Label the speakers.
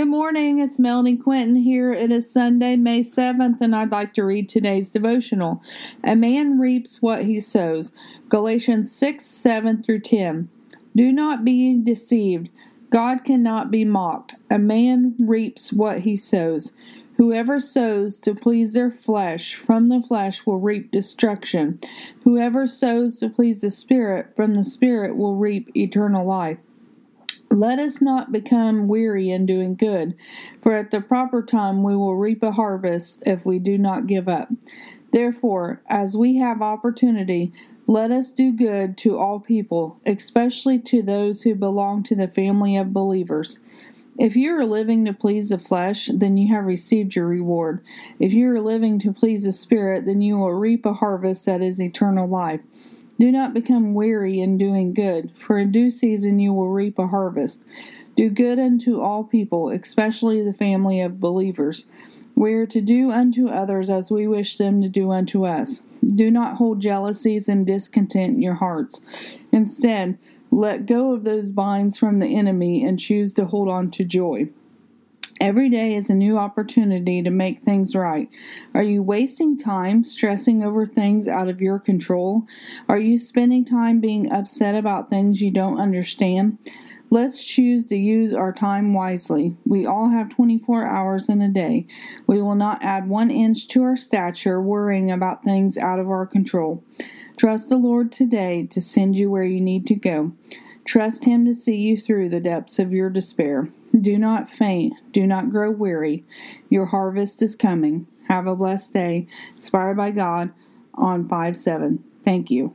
Speaker 1: Good morning, it's Melanie Quinton here. It is Sunday, May 7th, and I'd like to read today's devotional. A man reaps what he sows. Galatians 6 7 through 10. Do not be deceived. God cannot be mocked. A man reaps what he sows. Whoever sows to please their flesh from the flesh will reap destruction. Whoever sows to please the Spirit from the Spirit will reap eternal life. Let us not become weary in doing good, for at the proper time we will reap a harvest if we do not give up. Therefore, as we have opportunity, let us do good to all people, especially to those who belong to the family of believers. If you are living to please the flesh, then you have received your reward. If you are living to please the Spirit, then you will reap a harvest that is eternal life. Do not become weary in doing good, for in due season you will reap a harvest. Do good unto all people, especially the family of believers. We are to do unto others as we wish them to do unto us. Do not hold jealousies and discontent in your hearts. Instead, let go of those binds from the enemy and choose to hold on to joy. Every day is a new opportunity to make things right. Are you wasting time stressing over things out of your control? Are you spending time being upset about things you don't understand? Let's choose to use our time wisely. We all have 24 hours in a day. We will not add one inch to our stature worrying about things out of our control. Trust the Lord today to send you where you need to go. Trust Him to see you through the depths of your despair. Do not faint. Do not grow weary. Your harvest is coming. Have a blessed day. Inspired by God on 5 7. Thank you.